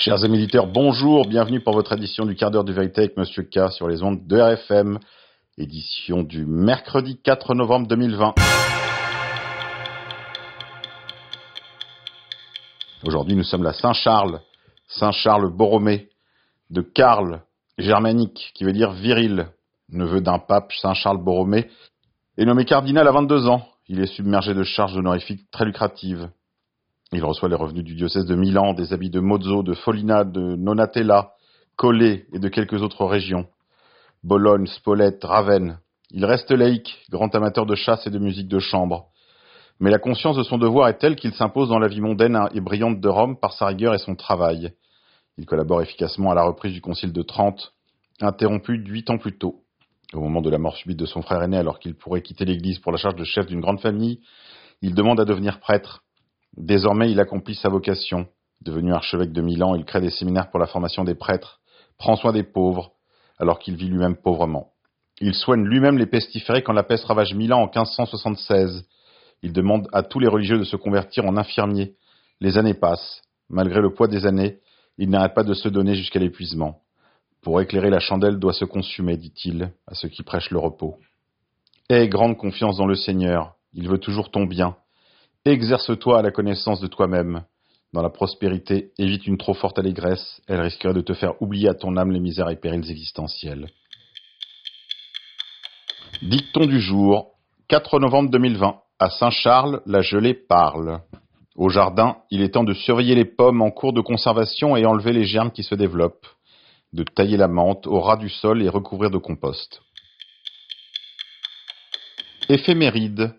Chers amis auditeurs, bonjour, bienvenue pour votre édition du quart d'heure du vérité avec Monsieur K sur les ondes de RFM, édition du mercredi 4 novembre 2020. Aujourd'hui, nous sommes à Saint-Charles, Saint-Charles Borromée, de Karl germanique, qui veut dire viril, neveu d'un pape, Saint-Charles Borromée, est nommé cardinal à 22 ans. Il est submergé de charges honorifiques très lucratives. Il reçoit les revenus du diocèse de Milan, des habits de Mozzo, de Folina, de Nonatella, Collet et de quelques autres régions. Bologne, Spolète, Ravenne. Il reste laïque, grand amateur de chasse et de musique de chambre. Mais la conscience de son devoir est telle qu'il s'impose dans la vie mondaine et brillante de Rome par sa rigueur et son travail. Il collabore efficacement à la reprise du Concile de Trente, interrompu huit ans plus tôt. Au moment de la mort subite de son frère aîné, alors qu'il pourrait quitter l'Église pour la charge de chef d'une grande famille, il demande à devenir prêtre. Désormais, il accomplit sa vocation. Devenu archevêque de Milan, il crée des séminaires pour la formation des prêtres, prend soin des pauvres, alors qu'il vit lui-même pauvrement. Il soigne lui-même les pestiférés quand la peste ravage Milan en 1576. Il demande à tous les religieux de se convertir en infirmiers. Les années passent. Malgré le poids des années, il n'arrête pas de se donner jusqu'à l'épuisement. Pour éclairer la chandelle doit se consumer, dit-il, à ceux qui prêchent le repos. Aie grande confiance dans le Seigneur, il veut toujours ton bien. Exerce-toi à la connaissance de toi-même. Dans la prospérité, évite une trop forte allégresse, elle risquerait de te faire oublier à ton âme les misères et périls existentiels. Dicton du jour, 4 novembre 2020. À Saint-Charles, la gelée parle. Au jardin, il est temps de surveiller les pommes en cours de conservation et enlever les germes qui se développent, de tailler la menthe au ras du sol et recouvrir de compost. Éphéméride.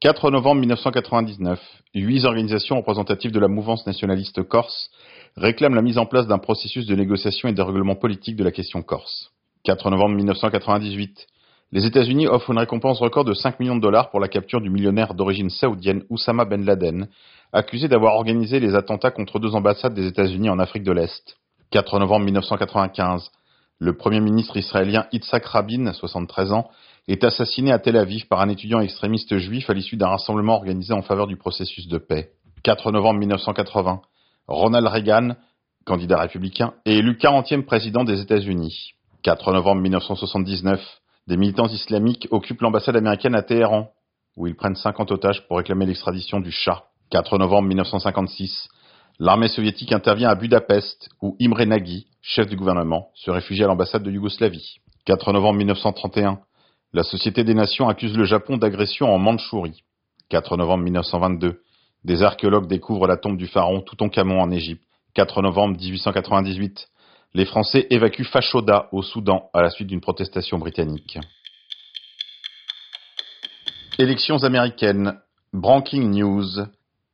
4 novembre 1999. Huit organisations représentatives de la mouvance nationaliste corse réclament la mise en place d'un processus de négociation et de règlement politique de la question corse. 4 novembre 1998. Les États-Unis offrent une récompense record de 5 millions de dollars pour la capture du millionnaire d'origine saoudienne Oussama Ben Laden, accusé d'avoir organisé les attentats contre deux ambassades des États-Unis en Afrique de l'Est. 4 novembre 1995. Le premier ministre israélien Yitzhak Rabin, 73 ans, est assassiné à Tel Aviv par un étudiant extrémiste juif à l'issue d'un rassemblement organisé en faveur du processus de paix. 4 novembre 1980. Ronald Reagan, candidat républicain, est élu 40e président des États-Unis. 4 novembre 1979. Des militants islamiques occupent l'ambassade américaine à Téhéran, où ils prennent 50 otages pour réclamer l'extradition du Shah. 4 novembre 1956, l'armée soviétique intervient à Budapest, où Imre Nagy, chef du gouvernement, se réfugie à l'ambassade de Yougoslavie. 4 novembre 1931, la Société des Nations accuse le Japon d'agression en Mandchourie. 4 novembre 1922, des archéologues découvrent la tombe du pharaon Toutankhamon en Égypte. 4 novembre 1898, les Français évacuent Fashoda au Soudan à la suite d'une protestation britannique. Élections américaines. Branking News.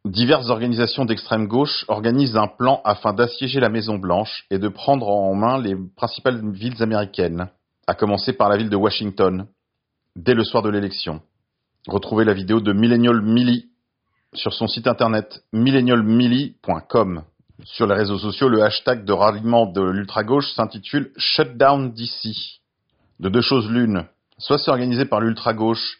Diverses organisations d'extrême gauche organisent un plan afin d'assiéger la Maison Blanche et de prendre en main les principales villes américaines, à commencer par la ville de Washington, dès le soir de l'élection. Retrouvez la vidéo de Millennial Millie sur son site internet millennialmillie.com. Sur les réseaux sociaux, le hashtag de ralliement de l'ultra-gauche s'intitule Shutdown DC. De deux choses l'une, soit c'est organisé par l'ultra-gauche,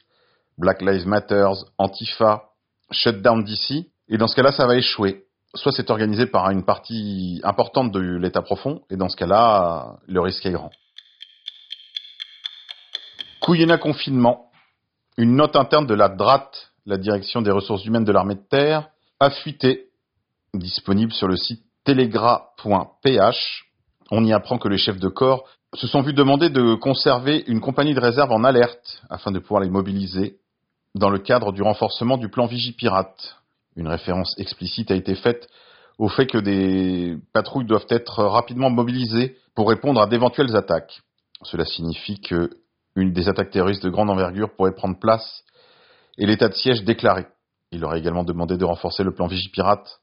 Black Lives Matter, Antifa, Shutdown DC, et dans ce cas-là, ça va échouer. Soit c'est organisé par une partie importante de l'État profond, et dans ce cas-là, le risque est grand. Couillena confinement. Une note interne de la DRAT, la Direction des ressources humaines de l'armée de terre, a fuité disponible sur le site telegra.ph. On y apprend que les chefs de corps se sont vus demander de conserver une compagnie de réserve en alerte afin de pouvoir les mobiliser dans le cadre du renforcement du plan Vigipirate. Une référence explicite a été faite au fait que des patrouilles doivent être rapidement mobilisées pour répondre à d'éventuelles attaques. Cela signifie que une des attaques terroristes de grande envergure pourrait prendre place et l'état de siège déclaré. Il aurait également demandé de renforcer le plan Vigipirate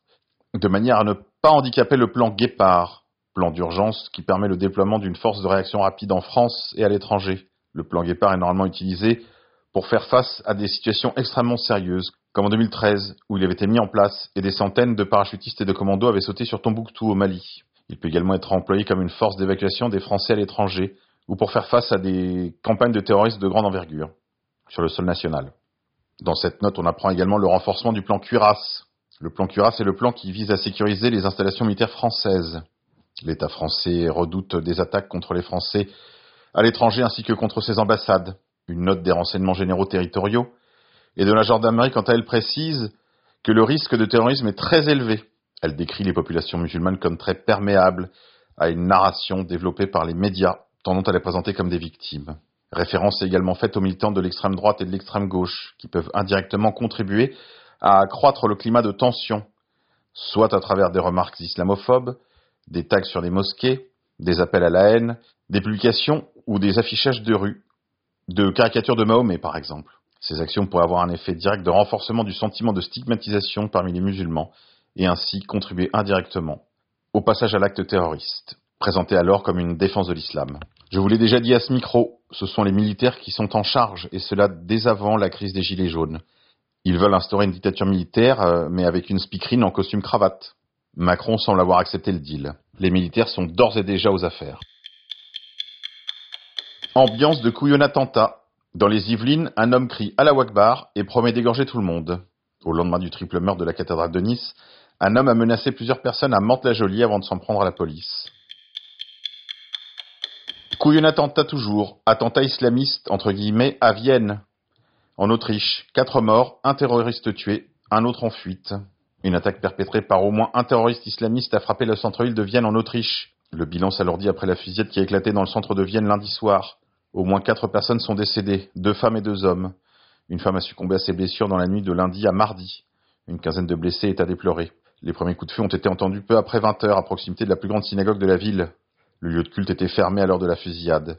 de manière à ne pas handicaper le plan Guépard, plan d'urgence qui permet le déploiement d'une force de réaction rapide en France et à l'étranger. Le plan Guépard est normalement utilisé pour faire face à des situations extrêmement sérieuses, comme en 2013, où il avait été mis en place et des centaines de parachutistes et de commandos avaient sauté sur Tombouctou au Mali. Il peut également être employé comme une force d'évacuation des Français à l'étranger, ou pour faire face à des campagnes de terroristes de grande envergure, sur le sol national. Dans cette note, on apprend également le renforcement du plan Cuirasse, Le plan Cuirasse est le plan qui vise à sécuriser les installations militaires françaises. L'État français redoute des attaques contre les Français à l'étranger ainsi que contre ses ambassades. Une note des renseignements généraux territoriaux et de la gendarmerie, quant à elle, précise que le risque de terrorisme est très élevé. Elle décrit les populations musulmanes comme très perméables à une narration développée par les médias, tendant à les présenter comme des victimes. Référence est également faite aux militants de l'extrême droite et de l'extrême gauche, qui peuvent indirectement contribuer à accroître le climat de tension, soit à travers des remarques islamophobes, des tags sur des mosquées, des appels à la haine, des publications ou des affichages de rue, de caricatures de Mahomet par exemple. Ces actions pourraient avoir un effet direct de renforcement du sentiment de stigmatisation parmi les musulmans et ainsi contribuer indirectement au passage à l'acte terroriste, présenté alors comme une défense de l'islam. Je vous l'ai déjà dit à ce micro, ce sont les militaires qui sont en charge, et cela dès avant la crise des Gilets jaunes. Ils veulent instaurer une dictature militaire, euh, mais avec une speakerine en costume cravate. Macron semble avoir accepté le deal. Les militaires sont d'ores et déjà aux affaires. Ambiance de couillon attentat. Dans les Yvelines, un homme crie à la Wakbar et promet d'égorger tout le monde. Au lendemain du triple meurtre de la cathédrale de Nice, un homme a menacé plusieurs personnes à Mantes-la-Jolie avant de s'en prendre à la police. Couillon attentat toujours. Attentat islamiste, entre guillemets, à Vienne. En Autriche, quatre morts, un terroriste tué, un autre en fuite. Une attaque perpétrée par au moins un terroriste islamiste a frappé le centre-ville de Vienne en Autriche. Le bilan s'alourdit après la fusillade qui a éclaté dans le centre de Vienne lundi soir. Au moins quatre personnes sont décédées, deux femmes et deux hommes. Une femme a succombé à ses blessures dans la nuit de lundi à mardi. Une quinzaine de blessés est à déplorer. Les premiers coups de feu ont été entendus peu après 20 heures à proximité de la plus grande synagogue de la ville. Le lieu de culte était fermé à l'heure de la fusillade.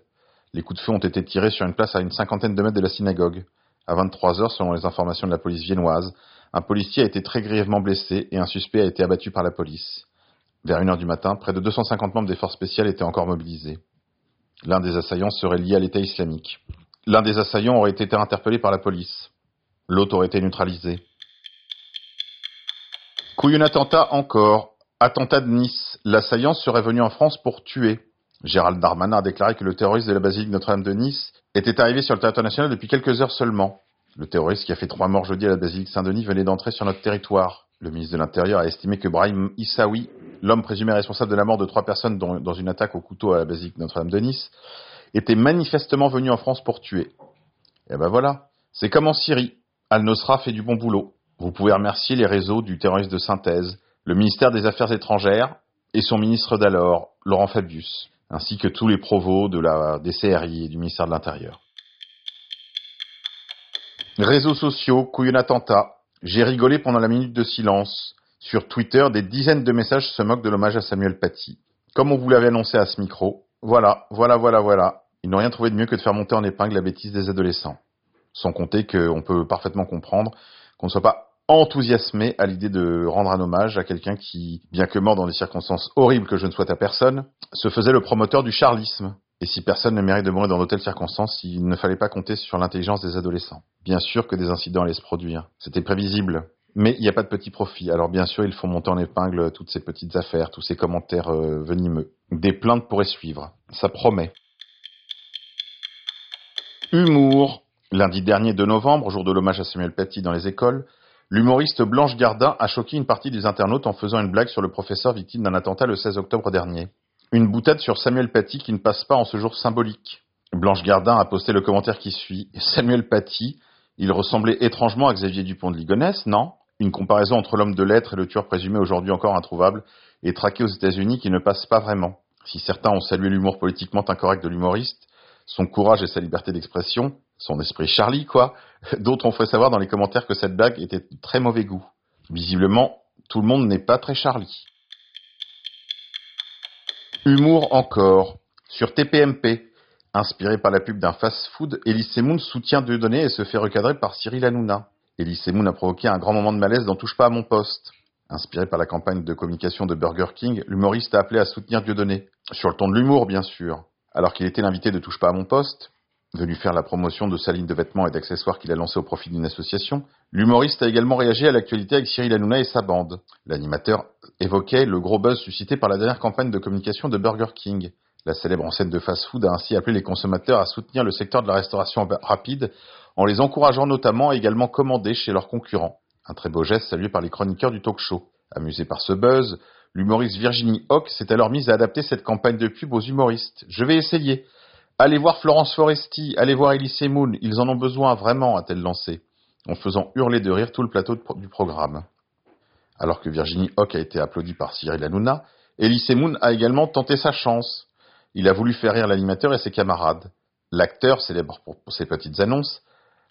Les coups de feu ont été tirés sur une place à une cinquantaine de mètres de la synagogue. À 23 heures, selon les informations de la police viennoise, un policier a été très grièvement blessé et un suspect a été abattu par la police. Vers une heure du matin, près de 250 membres des forces spéciales étaient encore mobilisés. L'un des assaillants serait lié à l'État islamique. L'un des assaillants aurait été interpellé par la police. L'autre aurait été neutralisé. Couillon attentat encore. Attentat de Nice. L'assaillant serait venu en France pour tuer. Gérald Darmanin a déclaré que le terroriste de la basilique Notre-Dame de Nice était arrivé sur le territoire national depuis quelques heures seulement. Le terroriste qui a fait trois morts jeudi à la basilique Saint-Denis venait d'entrer sur notre territoire. Le ministre de l'Intérieur a estimé que Brahim Issaoui, l'homme présumé responsable de la mort de trois personnes dans une attaque au couteau à la basilique Notre-Dame de Nice, était manifestement venu en France pour tuer. Et ben voilà, c'est comme en Syrie. Al-Nosra fait du bon boulot. Vous pouvez remercier les réseaux du terrorisme de synthèse, le ministère des Affaires étrangères et son ministre d'alors, Laurent Fabius, ainsi que tous les provos de la DCRI et du ministère de l'Intérieur. Réseaux sociaux, couillon attentat. J'ai rigolé pendant la minute de silence. Sur Twitter, des dizaines de messages se moquent de l'hommage à Samuel Paty. Comme on vous l'avait annoncé à ce micro, voilà, voilà, voilà, voilà. Ils n'ont rien trouvé de mieux que de faire monter en épingle la bêtise des adolescents. Sans compter qu'on peut parfaitement comprendre qu'on ne soit pas enthousiasmé à l'idée de rendre un hommage à quelqu'un qui, bien que mort dans des circonstances horribles que je ne souhaite à personne, se faisait le promoteur du charlisme. Et si personne ne mérite de mourir dans de telles circonstances, il ne fallait pas compter sur l'intelligence des adolescents. Bien sûr que des incidents allaient se produire. C'était prévisible. Mais il n'y a pas de petit profit. Alors bien sûr, il faut monter en épingle toutes ces petites affaires, tous ces commentaires euh, venimeux. Des plaintes pourraient suivre. Ça promet. Humour. Lundi dernier de novembre, jour de l'hommage à Samuel Paty dans les écoles, l'humoriste Blanche Gardin a choqué une partie des internautes en faisant une blague sur le professeur victime d'un attentat le 16 octobre dernier. Une boutade sur Samuel Paty qui ne passe pas en ce jour symbolique. Blanche Gardin a posté le commentaire qui suit. Samuel Paty, il ressemblait étrangement à Xavier Dupont de Ligonnès, non? Une comparaison entre l'homme de lettres et le tueur présumé aujourd'hui encore introuvable et traqué aux États-Unis qui ne passe pas vraiment. Si certains ont salué l'humour politiquement incorrect de l'humoriste, son courage et sa liberté d'expression, son esprit Charlie, quoi. D'autres ont fait savoir dans les commentaires que cette blague était de très mauvais goût. Visiblement, tout le monde n'est pas très Charlie. Humour encore. Sur TPMP, inspiré par la pub d'un fast-food, Elise Semoun soutient Dieudonné et se fait recadrer par Cyril Hanouna. Elise Semoun a provoqué un grand moment de malaise dans Touche pas à mon poste. Inspiré par la campagne de communication de Burger King, l'humoriste a appelé à soutenir Dieudonné. Sur le ton de l'humour, bien sûr. Alors qu'il était l'invité de Touche pas à mon poste, Venu faire la promotion de sa ligne de vêtements et d'accessoires qu'il a lancée au profit d'une association, l'humoriste a également réagi à l'actualité avec Cyril Hanouna et sa bande. L'animateur évoquait le gros buzz suscité par la dernière campagne de communication de Burger King. La célèbre enseigne de fast-food a ainsi appelé les consommateurs à soutenir le secteur de la restauration rapide en les encourageant notamment à également commander chez leurs concurrents. Un très beau geste salué par les chroniqueurs du talk show. Amusé par ce buzz, l'humoriste Virginie Hoc s'est alors mise à adapter cette campagne de pub aux humoristes. Je vais essayer. Allez voir Florence Foresti, allez voir Elise Moon, ils en ont besoin vraiment, a-t-elle lancé, en faisant hurler de rire tout le plateau du programme. Alors que Virginie Hoc a été applaudie par Cyril Hanouna, Elise Moon a également tenté sa chance. Il a voulu faire rire l'animateur et ses camarades. L'acteur, célèbre pour ses petites annonces,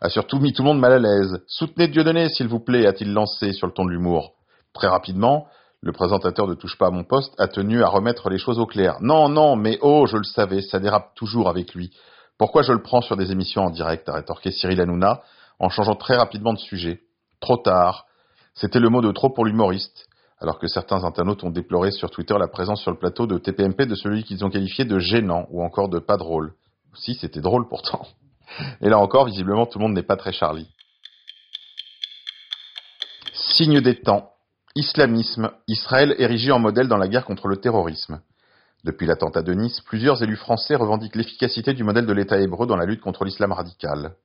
a surtout mis tout le monde mal à l'aise. Soutenez Dieudonné, s'il vous plaît, a-t-il lancé sur le ton de l'humour. Très rapidement, le présentateur ne touche pas à mon poste a tenu à remettre les choses au clair. Non, non, mais oh, je le savais, ça dérape toujours avec lui. Pourquoi je le prends sur des émissions en direct a rétorqué Cyril Hanouna en changeant très rapidement de sujet? Trop tard. C'était le mot de trop pour l'humoriste, alors que certains internautes ont déploré sur Twitter la présence sur le plateau de TPMP de celui qu'ils ont qualifié de gênant ou encore de pas drôle. Si, c'était drôle pourtant. Et là encore, visiblement, tout le monde n'est pas très Charlie. Signe des temps. Islamisme. Israël érigé en modèle dans la guerre contre le terrorisme. Depuis l'attentat de Nice, plusieurs élus français revendiquent l'efficacité du modèle de l'État hébreu dans la lutte contre l'islam radical.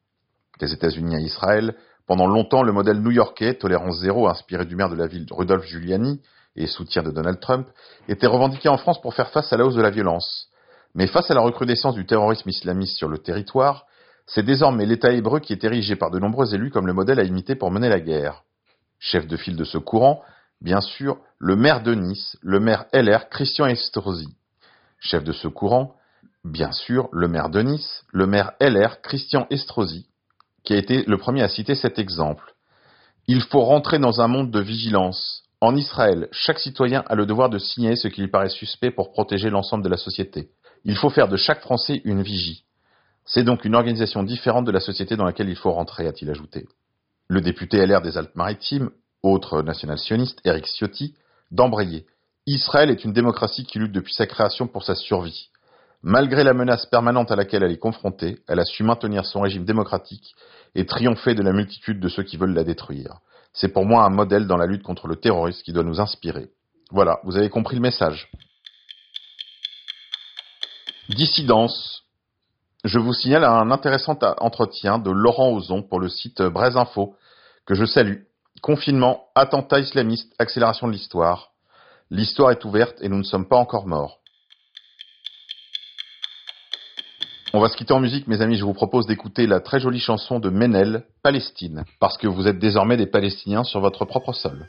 Des États-Unis à Israël, pendant longtemps le modèle new-yorkais, tolérance zéro, inspiré du maire de la ville Rudolph Giuliani et soutien de Donald Trump, était revendiqué en France pour faire face à la hausse de la violence. Mais face à la recrudescence du terrorisme islamiste sur le territoire, c'est désormais l'État hébreu qui est érigé par de nombreux élus comme le modèle à imiter pour mener la guerre. Chef de file de ce courant, bien sûr, le maire de Nice, le maire LR Christian Estrosi. Chef de ce courant, bien sûr, le maire de Nice, le maire LR Christian Estrosi, qui a été le premier à citer cet exemple. Il faut rentrer dans un monde de vigilance. En Israël, chaque citoyen a le devoir de signer ce qui lui paraît suspect pour protéger l'ensemble de la société. Il faut faire de chaque Français une vigie. C'est donc une organisation différente de la société dans laquelle il faut rentrer, a-t-il ajouté. Le député LR des Alpes-Maritimes, autre national-sioniste, Eric Ciotti, d'embrayer. Israël est une démocratie qui lutte depuis sa création pour sa survie. Malgré la menace permanente à laquelle elle est confrontée, elle a su maintenir son régime démocratique et triompher de la multitude de ceux qui veulent la détruire. C'est pour moi un modèle dans la lutte contre le terrorisme qui doit nous inspirer. Voilà, vous avez compris le message. Dissidence. Je vous signale un intéressant entretien de Laurent Ozon pour le site Braise Info, que je salue. Confinement, attentat islamiste, accélération de l'histoire. L'histoire est ouverte et nous ne sommes pas encore morts. On va se quitter en musique, mes amis. Je vous propose d'écouter la très jolie chanson de Menel, Palestine, parce que vous êtes désormais des Palestiniens sur votre propre sol.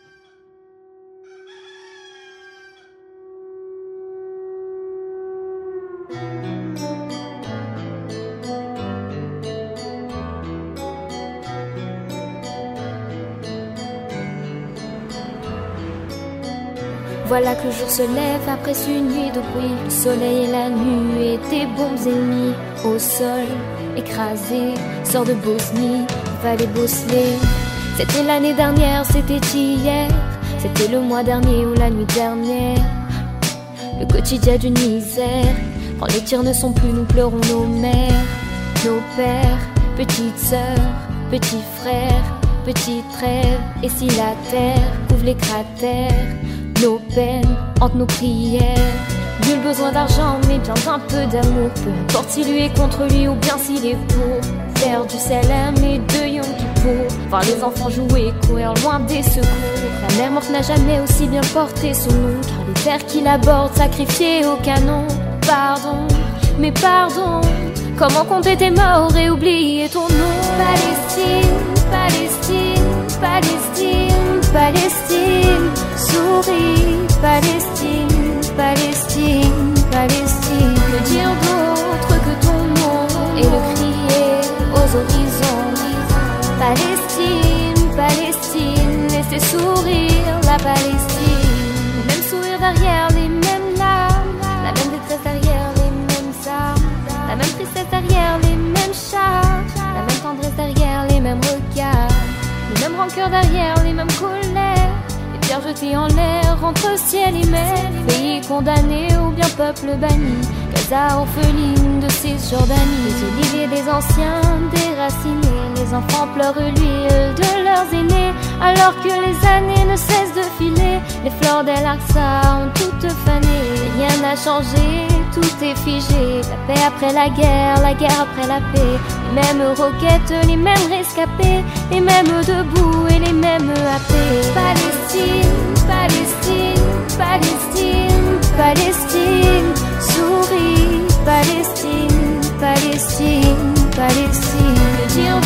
Voilà que le jour se lève après une nuit de bruit. Le soleil et la nuit et des bombes au sol, écrasé, sort de Bosnie, vallée bosselée. C'était l'année dernière, c'était hier, c'était le mois dernier ou la nuit dernière. Le quotidien d'une misère, quand les tirs ne sont plus, nous pleurons nos mères, nos pères, petites sœurs, petits frères, petites trêves. Et si la terre couvre les cratères, nos peines entre nos prières. Nul besoin d'argent, mais bien d'un peu d'amour. Peu importe s'il lui est contre lui ou bien s'il est pour. Faire du salam et de Yom Kippour. Voir les enfants jouer, courir loin des secours. La mère morte n'a jamais aussi bien porté son nom. Car les terres qu'il aborde, sacrifiés au canon. Pardon, mais pardon. Comment compter tes morts et oublier ton nom? Palestine, Palestine, Palestine, Palestine. Souris, Palestine, Palestine, Palestine. Jetées en l'air entre ciel et mer. Pays condamné ou bien peuple banni. Gaza orpheline de Cisjordanie. Les oliviers des anciens déracinés. Les enfants pleurent l'huile de leurs aînés. Alors que les années ne cessent de filer. Les fleurs d'El Aqsa ont toutes fané. Rien n'a changé, tout est figé. La paix après la guerre, la guerre après la paix. Les mêmes roquettes, les mêmes rescapés, les mêmes debout et les mêmes happés. Palestine, Palestine, Palestine, Palestine, souris, Palestine, Palestine, Palestine. Que dire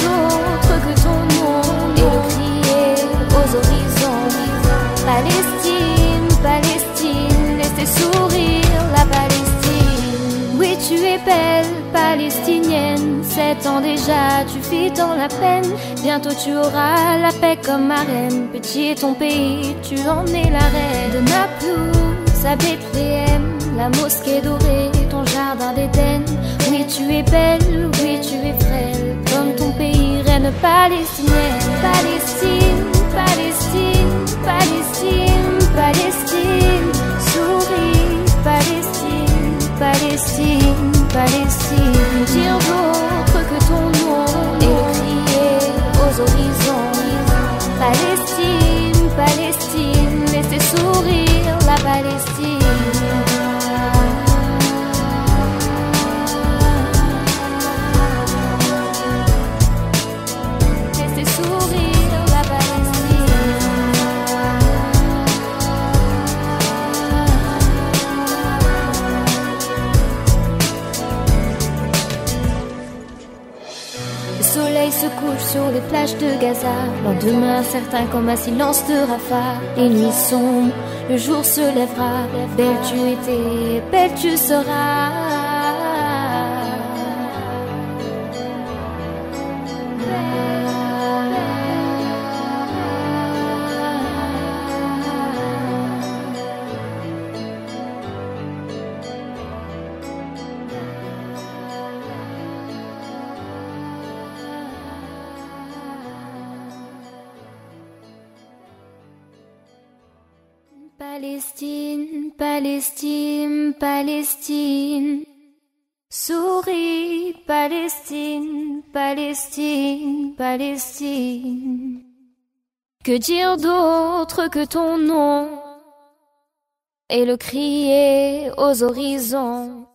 Sept ans déjà, tu vis dans la peine. Bientôt tu auras la paix comme marraine. Petit est ton pays, tu en es la reine. De Naplouse à Bethléem, la mosquée dorée, ton jardin d'Éden. Oui, tu es belle, oui, tu es frêle. Comme ton pays, reine palestinienne. Palestine, Palestine, Palestine, Palestine. Souris, Palestine, Palestine, Palestine. Se couche sur les plages de Gaza. Lendemain, certain comme un silence de Rafah. Les nuits sombres, le jour se lèvera. Belle tu étais, belle tu seras. Palestine, Palestine, Palestine. Souris, Palestine, Palestine, Palestine. Que dire d'autre que ton nom? Et le crier aux horizons